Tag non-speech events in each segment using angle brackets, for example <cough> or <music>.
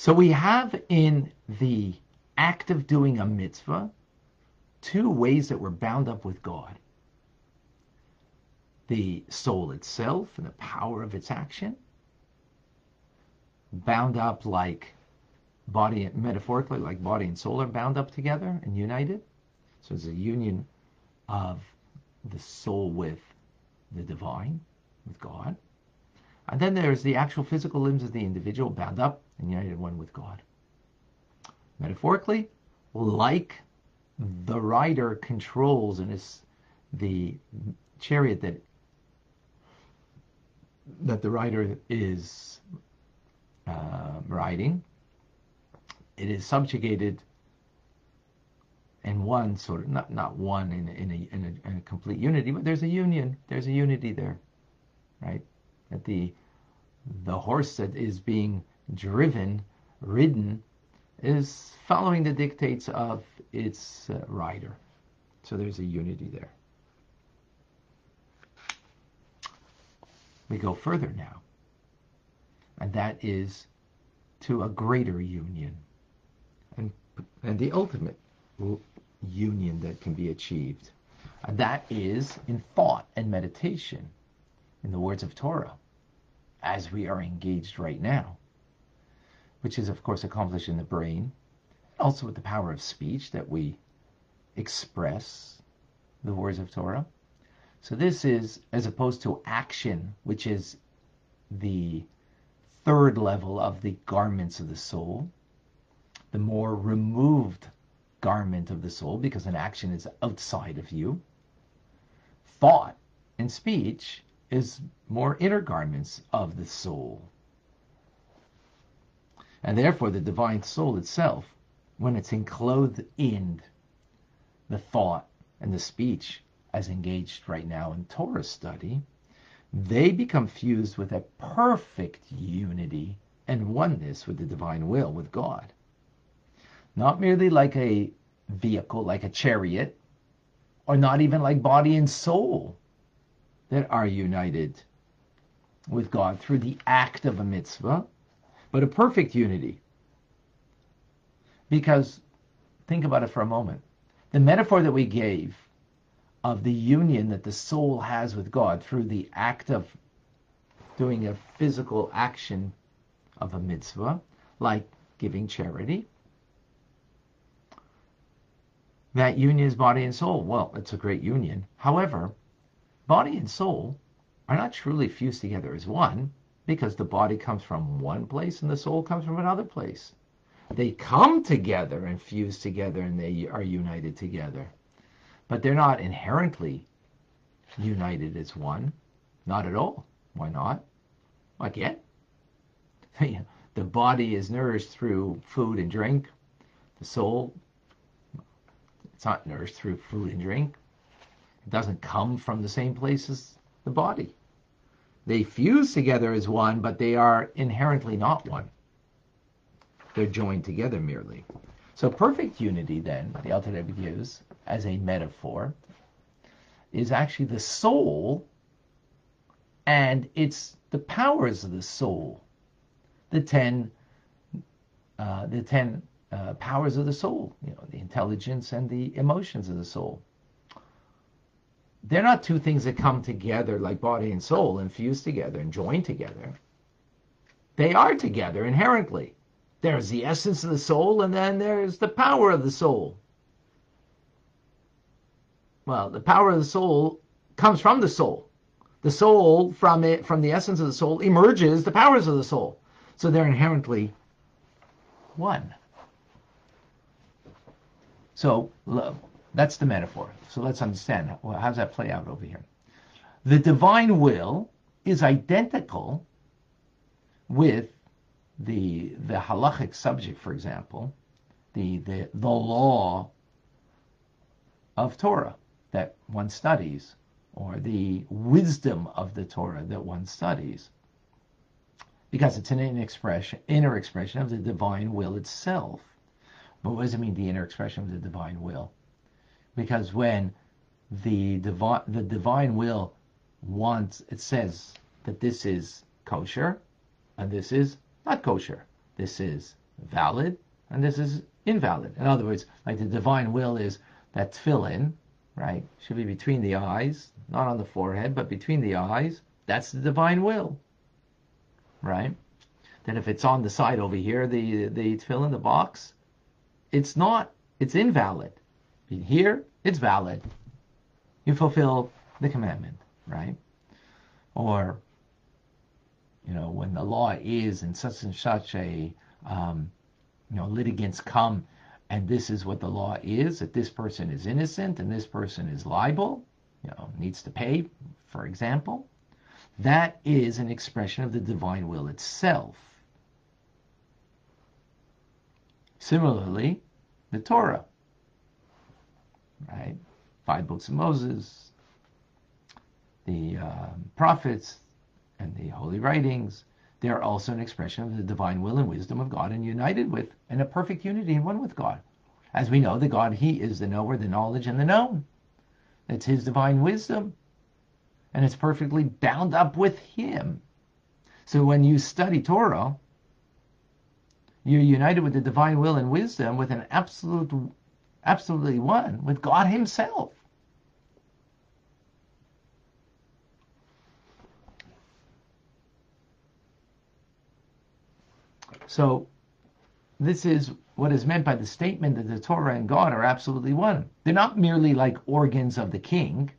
So we have in the act of doing a mitzvah two ways that we're bound up with God the soul itself and the power of its action, bound up like body, metaphorically, like body and soul are bound up together and united. So it's a union of the soul with the divine, with God. And then there's the actual physical limbs of the individual bound up and united one with God. Metaphorically, like the rider controls and is the chariot that that the rider is uh, riding, it is subjugated in one sort of not not one in in a, in a, in a complete unity, but there's a union. There's a unity there, right? That the the horse that is being driven, ridden, is following the dictates of its uh, rider. So there's a unity there. We go further now, and that is to a greater union, and and the ultimate union that can be achieved. And that is in thought and meditation, in the words of Torah, as we are engaged right now, which is, of course, accomplished in the brain, also with the power of speech that we express the words of Torah. So this is as opposed to action, which is the third level of the garments of the soul, the more removed garment of the soul, because an action is outside of you. Thought and speech is more inner garments of the soul. And therefore, the divine soul itself, when it's enclosed in the thought and the speech, as engaged right now in Torah study, they become fused with a perfect unity and oneness with the divine will, with God. Not merely like a vehicle, like a chariot, or not even like body and soul that are united with God through the act of a mitzvah, but a perfect unity. Because think about it for a moment. The metaphor that we gave of the union that the soul has with God through the act of doing a physical action of a mitzvah, like giving charity. That union is body and soul. Well, it's a great union. However, body and soul are not truly fused together as one because the body comes from one place and the soul comes from another place. They come together and fuse together and they are united together but they're not inherently united as one. Not at all. Why not? Like <laughs> yet? the body is nourished through food and drink. The soul, it's not nourished through food and drink. It doesn't come from the same place as the body. They fuse together as one, but they are inherently not one. They're joined together merely. So perfect unity, then, the Alter Rebbe gives as a metaphor, is actually the soul and it's the powers of the soul, the ten, uh, the ten uh, powers of the soul, you know, the intelligence and the emotions of the soul. They're not two things that come together like body and soul and fuse together and join together. They are together inherently. There's the essence of the soul, and then there's the power of the soul. Well, the power of the soul comes from the soul. The soul, from it, from the essence of the soul, emerges the powers of the soul. So they're inherently one. So that's the metaphor. So let's understand how does that play out over here. The divine will is identical with the the halachic subject, for example, the the the law of Torah that one studies, or the wisdom of the Torah that one studies, because it's an inner expression, inner expression of the divine will itself. But what does it mean, the inner expression of the divine will? Because when the divine the divine will wants it says that this is kosher and this is not kosher. This is valid and this is invalid. In other words, like the divine will is that tefillin, right, should be between the eyes, not on the forehead, but between the eyes. That's the divine will, right? Then if it's on the side over here, the the tefillin, the box, it's not, it's invalid. Here, it's valid. You fulfill the commandment, right? Or, you know, when the law is in such and such a, um, you know, litigants come and this is what the law is that this person is innocent and this person is liable, you know, needs to pay, for example. That is an expression of the divine will itself. Similarly, the Torah, right? Five books of Moses, the uh, prophets, and the holy writings, they are also an expression of the divine will and wisdom of God and united with, in a perfect unity and one with God. As we know, the God, He is the knower, the knowledge, and the known. It's His divine wisdom. And it's perfectly bound up with Him. So when you study Torah, you're united with the divine will and wisdom with an absolute, absolutely one with God Himself. So, this is what is meant by the statement that the Torah and God are absolutely one. They're not merely like organs of the king,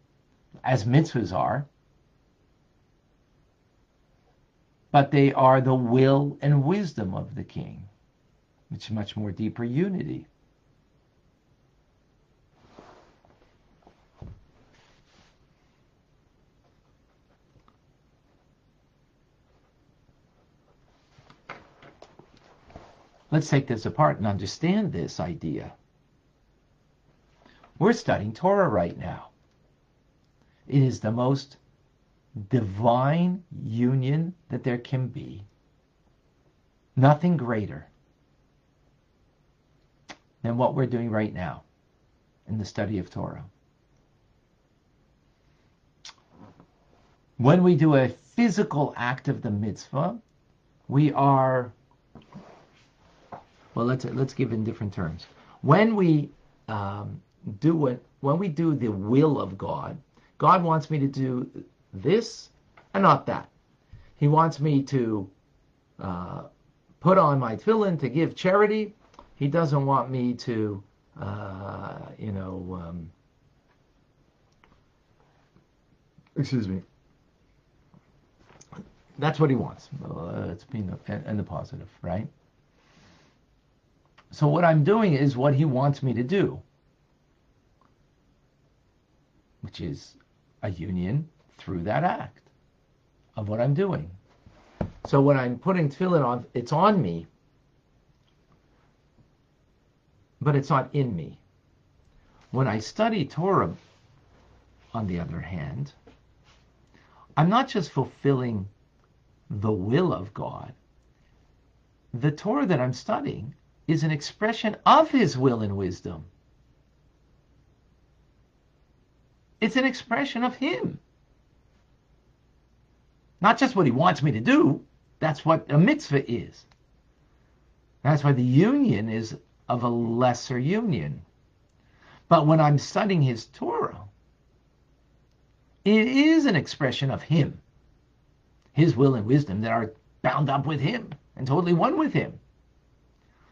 as mitzvahs are, but they are the will and wisdom of the king, which is much more deeper unity. Let's take this apart and understand this idea. We're studying Torah right now. It is the most divine union that there can be. Nothing greater than what we're doing right now in the study of Torah. When we do a physical act of the mitzvah, we are well, let's let's give in different terms. When we um, do it, when we do the will of God, God wants me to do this and not that. He wants me to uh, put on my tefillin to give charity. He doesn't want me to, uh, you know, um, excuse me. That's what he wants. Uh, it's being in the positive, right? So what I'm doing is what he wants me to do, which is a union through that act of what I'm doing. So when I'm putting tefillin on, it's on me, but it's not in me. When I study Torah, on the other hand, I'm not just fulfilling the will of God. The Torah that I'm studying is an expression of his will and wisdom. It's an expression of him. Not just what he wants me to do, that's what a mitzvah is. That's why the union is of a lesser union. But when I'm studying his Torah, it is an expression of him, his will and wisdom that are bound up with him and totally one with him.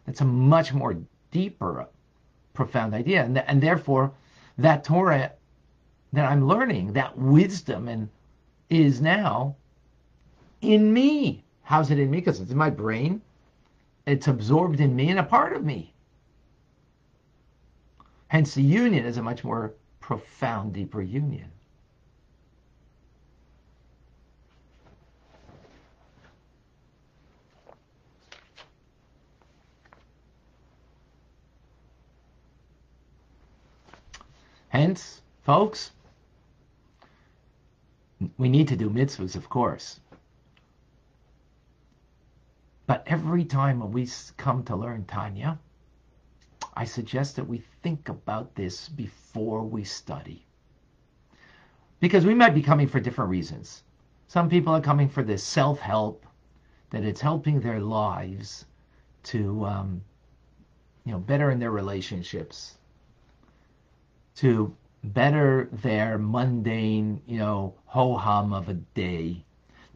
It's a much more deeper, profound idea. And, and therefore, that Torah that I'm learning, that wisdom, and is now in me. How's it in me? Because it's in my brain. It's absorbed in me and a part of me. Hence, the union is a much more profound, deeper union. Hence, folks, we need to do mitzvahs, of course. But every time we come to learn Tanya, I suggest that we think about this before we study. Because we might be coming for different reasons. Some people are coming for this self help, that it's helping their lives to um, you know better in their relationships, to better their mundane you know ho hum of a day.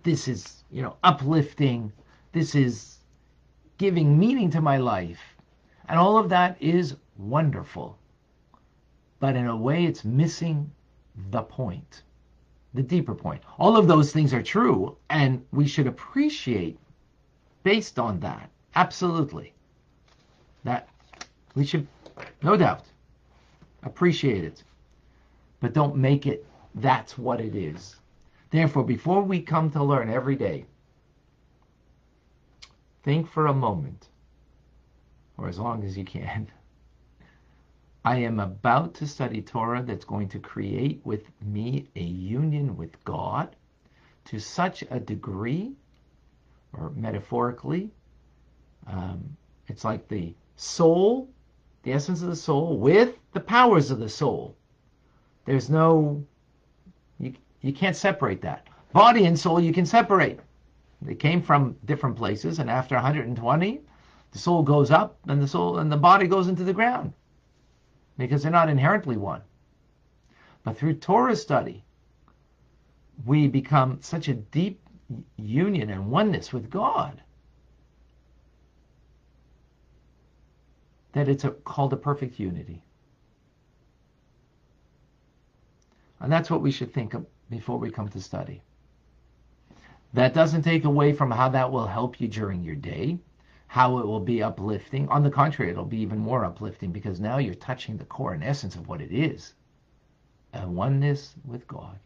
This is you know uplifting. This is giving meaning to my life, and all of that is wonderful. But in a way, it's missing the point, the deeper point. All of those things are true, and we should appreciate based on that. Absolutely. That we should, no doubt, appreciate it. But don't make it that's what it is. Therefore, before we come to learn every day, think for a moment, or as long as you can. <laughs> I am about to study Torah that's going to create with me a union with God to such a degree, or metaphorically, um, it's like the soul, the essence of the soul, with the powers of the soul. There's no, you, you can't separate that. Body and soul, you can separate. They came from different places, and after 120, the soul goes up, and the soul and the body goes into the ground because they're not inherently one. But through Torah study, we become such a deep union and oneness with God that it's a, called a perfect unity. And that's what we should think of before we come to study. That doesn't take away from how that will help you during your day how it will be uplifting. On the contrary, it'll be even more uplifting because now you're touching the core and essence of what it is a oneness with God.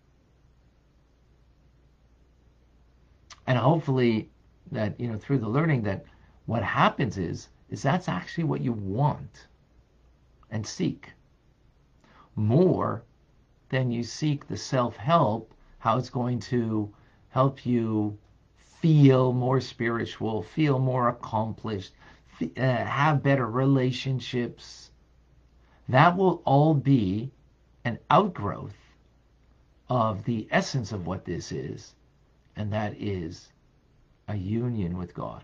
And hopefully, that you know through the learning that what happens is is that's actually what you want and seek more than you seek the self-help how it's going to help you feel more spiritual, feel more accomplished, uh, have better relationships. That will all be an outgrowth of the essence of what this is, and that is a union with God.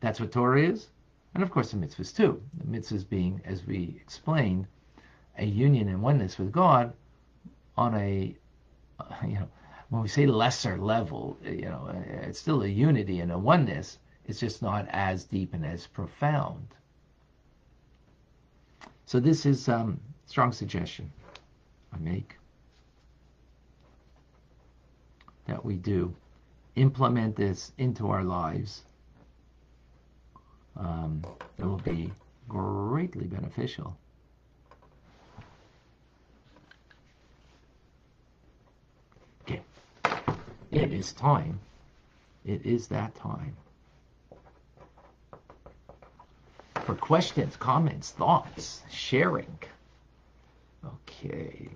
That's what Torah is, and of course the mitzvahs too. The mitzvahs being, as we explained, a union and oneness with God on a, <laughs> you know, when we say lesser level, you know, it's still a unity and a oneness. It's just not as deep and as profound. So this is um, strong suggestion I make that we do implement this into our lives. Um, it will be greatly beneficial. Okay, it is time. It is that time. For questions, comments, thoughts, sharing. Okay,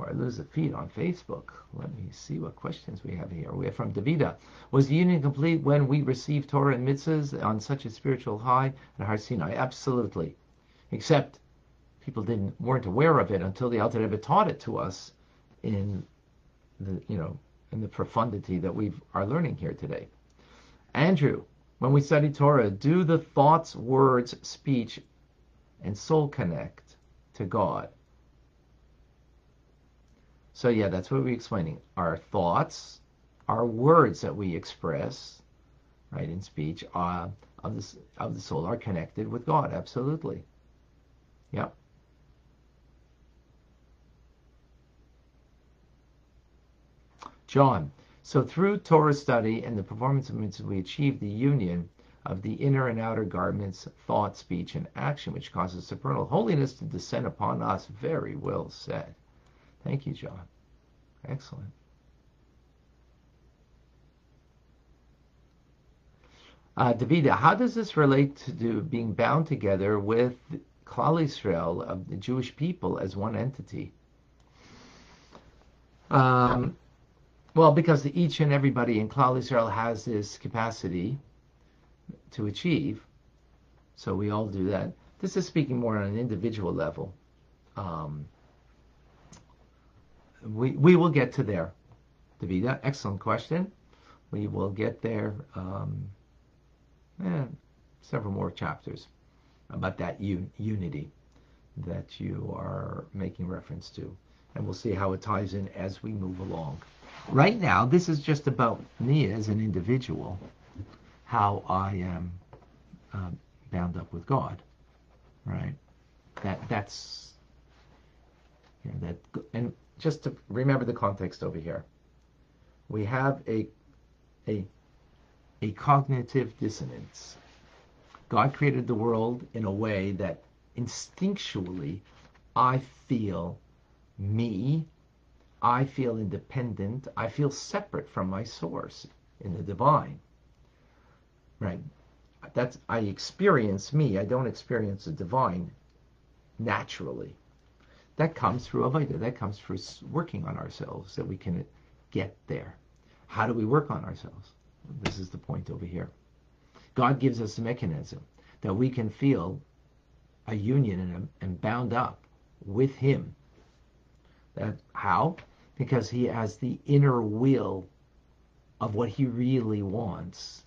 before I lose the feed on Facebook, let me see what questions we have here. We have from Davida. Was the union complete when we received Torah and mitzvahs on such a spiritual high at Har Sinai? Absolutely. Except people didn't weren't aware of it until the Alter Rebbe taught it to us in the you know in the profundity that we are learning here today. Andrew, when we study Torah, do the thoughts, words, speech, and soul connect to God? So yeah, that's what we're explaining. Our thoughts, our words that we express, right, in speech, uh, of the of the soul are connected with God. Absolutely. Yep. John. So through Torah study and the performance of mitzvah, we achieve the union of the inner and outer garments, thought, speech, and action, which causes supernal holiness to descend upon us. Very well said. Thank you, John. Excellent. Uh, Davida, how does this relate to being bound together with Klal Israel of the Jewish people as one entity? Um, well, because each and everybody in Klal Israel has this capacity to achieve, so we all do that. This is speaking more on an individual level. Um, we we will get to there, Davida. Excellent question. We will get there. Um, eh, several more chapters about that un- unity that you are making reference to. And we'll see how it ties in as we move along. Right now, this is just about me as an individual, how I am uh, bound up with God, right? That that's you know, that and just to remember the context over here. We have a a a cognitive dissonance. God created the world in a way that instinctually I feel me, I feel independent, I feel separate from my source in the divine. Right? That's I experience me, I don't experience the divine naturally. That comes through Avodah, that comes through working on ourselves that we can get there. How do we work on ourselves? This is the point over here. God gives us a mechanism that we can feel a union and, um, and bound up with Him. That how? Because He has the inner will of what He really wants,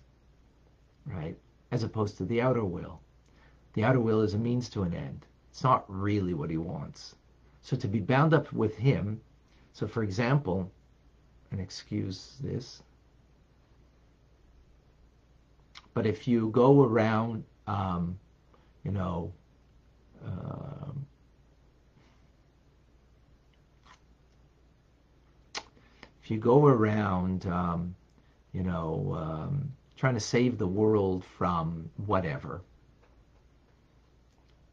right? As opposed to the outer will. The outer will is a means to an end. It's not really what He wants. So to be bound up with Him. So, for example, and excuse this. But if you go around, um, you know, um, if you go around, um, you know, um, trying to save the world from whatever,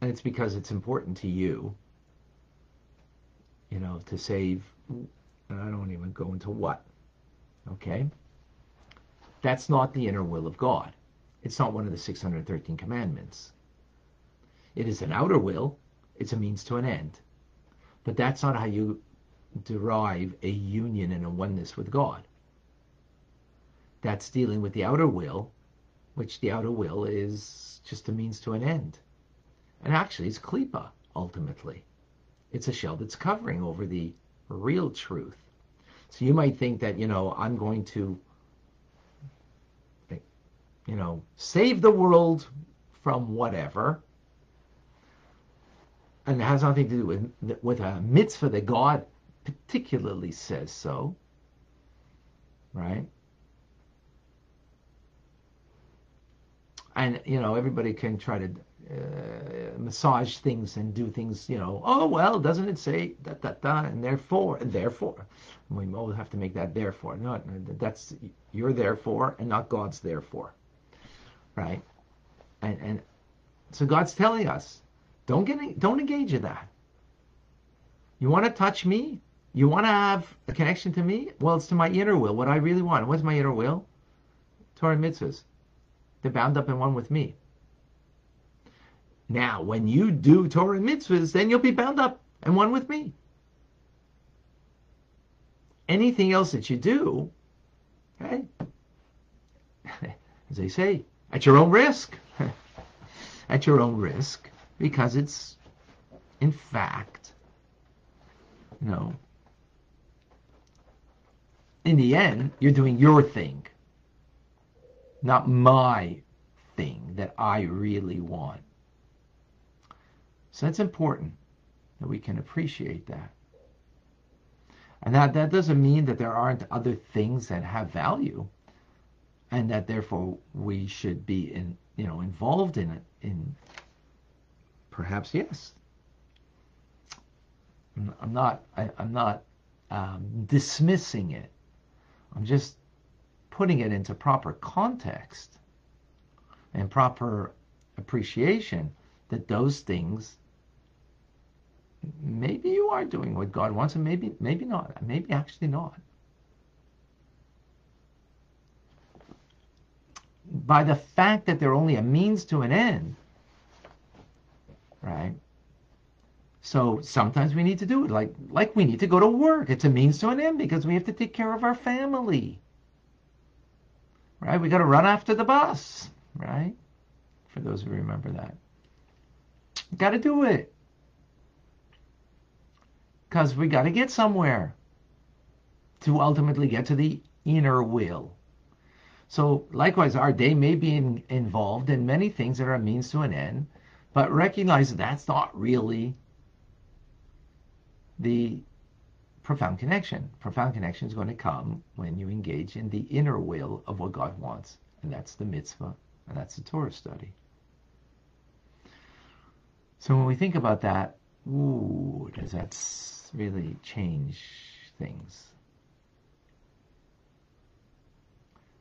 and it's because it's important to you, you know, to save, I don't even go into what, okay? That's not the inner will of God. It's not one of the 613 commandments. It is an outer will, it's a means to an end. But that's not how you derive a union and a oneness with God. That's dealing with the outer will, which the outer will is just a means to an end. And actually, it's klipa, ultimately. It's a shell that's covering over the real truth. So you might think that, you know, I'm going to, you know, save the world from whatever and it has nothing to do with with a mitzvah that God particularly says so, right? And you know, everybody can try to uh, massage things and do things. You know, oh well, doesn't it say that that that and therefore and therefore? We always have to make that therefore. No, that's you're therefore and not God's therefore, right? And and so God's telling us don't get don't engage in that. You want to touch me? You want to have a connection to me? Well, it's to my inner will, what I really want. What's my inner will? Torah mitzvahs. They're bound up in one with me. Now, when you do Torah and mitzvahs, then you'll be bound up and one with me. Anything else that you do, hey, <laughs> as they say, at your own risk. <laughs> at your own risk because it's, in fact, you know, in the end, you're doing your thing, not my thing that I really want. So it's important that we can appreciate that. And that, that doesn't mean that there aren't other things that have value and that therefore we should be in, you know, involved in it, in Perhaps yes. I'm not. I, am not um, dismissing it. I'm just putting it into proper context and proper appreciation that those things maybe you are doing what God wants and maybe maybe not maybe actually not by the fact that they're only a means to an end right? So sometimes we need to do it like like we need to go to work. It's a means to an end because we have to take care of our family. Right? We got to run after the bus, right? For those who remember that. Got to do it. Cuz we got to get somewhere to ultimately get to the inner will. So likewise, our day may be in, involved in many things that are a means to an end, but recognize that that's not really the profound connection. Profound connection is going to come when you engage in the inner will of what God wants, and that's the mitzvah, and that's the Torah study. So when we think about that, ooh, does that really change things?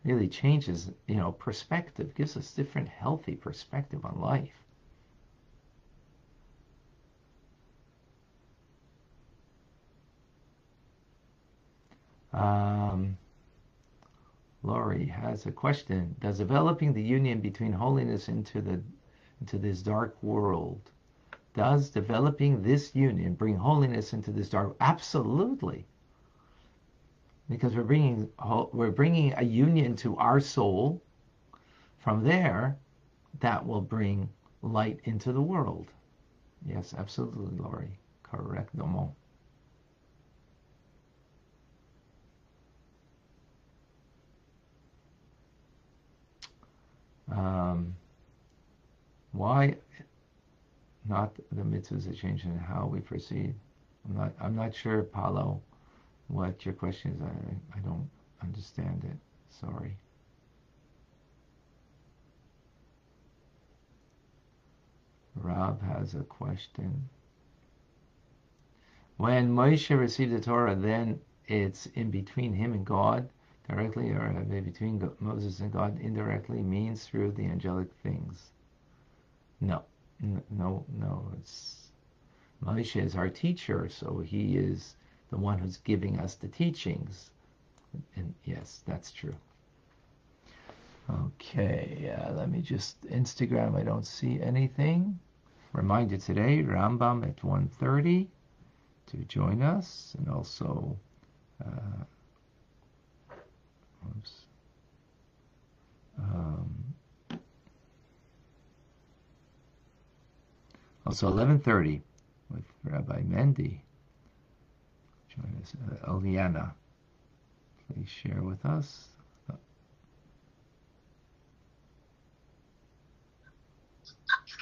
Really changes, you know, perspective, gives us different healthy perspective on life. Um, Laurie has a question. Does developing the union between holiness into the into this dark world, does developing this union bring holiness into this dark? Absolutely. Because we're bringing we're bringing a union to our soul. From there, that will bring light into the world. Yes, absolutely, Laurie. Correct, Domo. Um, why not the mitzvahs that change in how we proceed? I'm not. I'm not sure, Paulo, what your question is. I I don't understand it. Sorry. Rob has a question. When Moshe received the Torah, then it's in between him and God directly or between Moses and God indirectly means through the angelic things. No, no, no. It's Moshe is our teacher, so he is the one who's giving us the teachings. And yes, that's true. Okay, uh, let me just Instagram. I don't see anything. Reminder today, Rambam at 1:30 to join us, and also. Uh, Oops. Um, also 11:30 with Rabbi Mendy. Join us, uh, Eliana. Please share with us.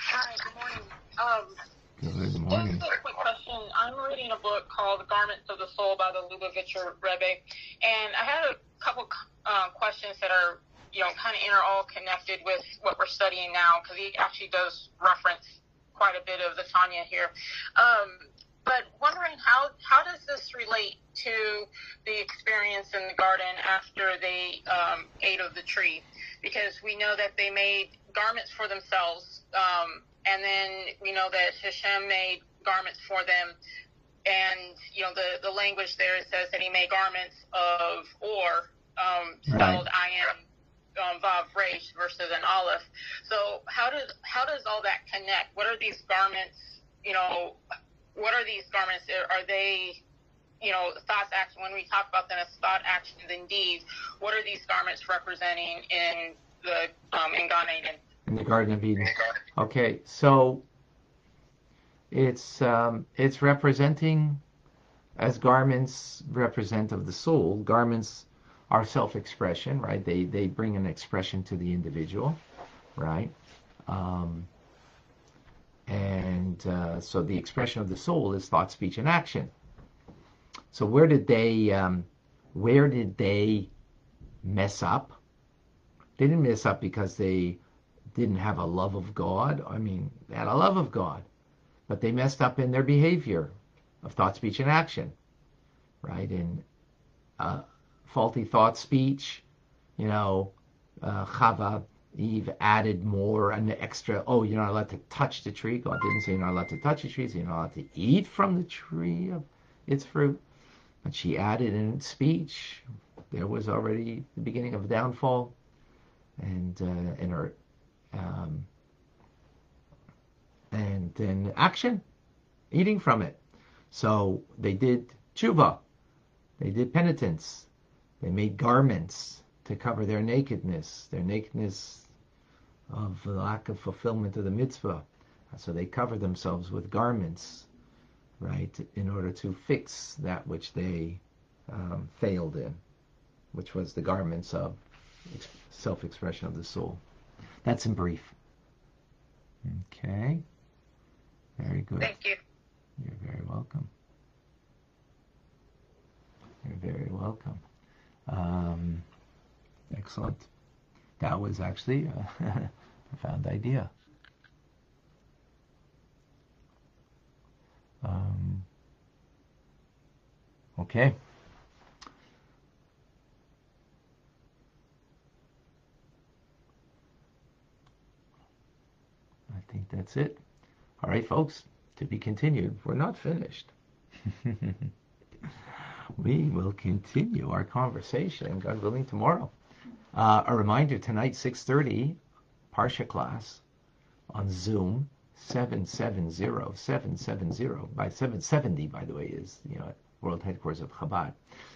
Hi, good morning. Um, Good morning. Just a quick question. I'm reading a book called The Garments of the Soul by the Lubavitcher Rebbe, and I had a couple uh, questions that are, you know, kind of inter all connected with what we're studying now, because he actually does reference quite a bit of the Tanya here. Um, but wondering how how does this relate to the experience in the garden after they um, ate of the tree? Because we know that they made garments for themselves. Um, and then we know that Hashem made garments for them. And, you know, the, the language there says that he made garments of or, um, spelled right. I am um, Vav Resh versus an Aleph. So how does, how does all that connect? What are these garments, you know, what are these garments? Are they, you know, thoughts, action, when we talk about them as thought, actions, and deeds, what are these garments representing in the, um, in Gan Eden? in the Garden of Eden. Okay, so it's um, it's representing as garments represent of the soul. Garments are self-expression, right? They they bring an expression to the individual, right? Um, and uh, so the expression of the soul is thought, speech, and action. So where did they um, where did they mess up? They didn't mess up because they didn't have a love of God. I mean, they had a love of God, but they messed up in their behavior of thought, speech, and action, right? In uh, faulty thought, speech, you know, uh, Chava, Eve added more and extra. Oh, you're not allowed to touch the tree. God didn't say you're not allowed to touch the tree. So you're not allowed to eat from the tree of its fruit. But she added in speech. There was already the beginning of a downfall, and uh, in her um, and then action, eating from it. So they did tshuva, they did penitence, they made garments to cover their nakedness, their nakedness of lack of fulfillment of the mitzvah. So they covered themselves with garments, right, in order to fix that which they um, failed in, which was the garments of self-expression of the soul. That's in brief. Okay. Very good. Thank you. You're very welcome. You're very welcome. Um, excellent. That was actually <laughs> a profound idea. Um, okay. I think that's it. All right, folks, to be continued. We're not finished. <laughs> we will continue our conversation, God willing, tomorrow. Uh, a reminder tonight, 6:30, Parsha class on Zoom, 770 770 by 770 by the way is you know world headquarters of Chabad,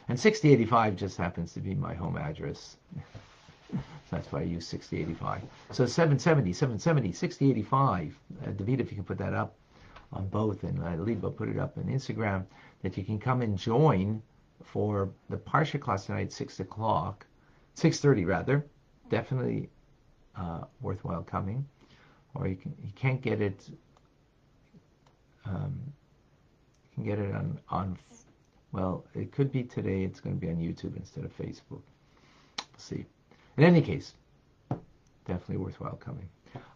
and 6085 just happens to be my home address. so <laughs> that's why I use 6085. So 770, 770, 6085. Uh, David, if you can put that up on both, and uh, Liba put it up on Instagram, that you can come and join for the Parsha class tonight, 6 o'clock, 6.30 rather. Definitely uh, worthwhile coming. Or you, can, you can't get it, um, you can get it on, on, well, it could be today, it's going to be on YouTube instead of Facebook. We'll see. In any case, definitely worthwhile coming.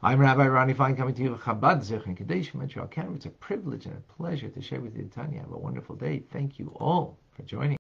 I'm Rabbi Ronnie Fine coming to you with Chabad Zich and Kadesh Montreal, Canada. It's a privilege and a pleasure to share with you, Tanya. Have a wonderful day. Thank you all for joining.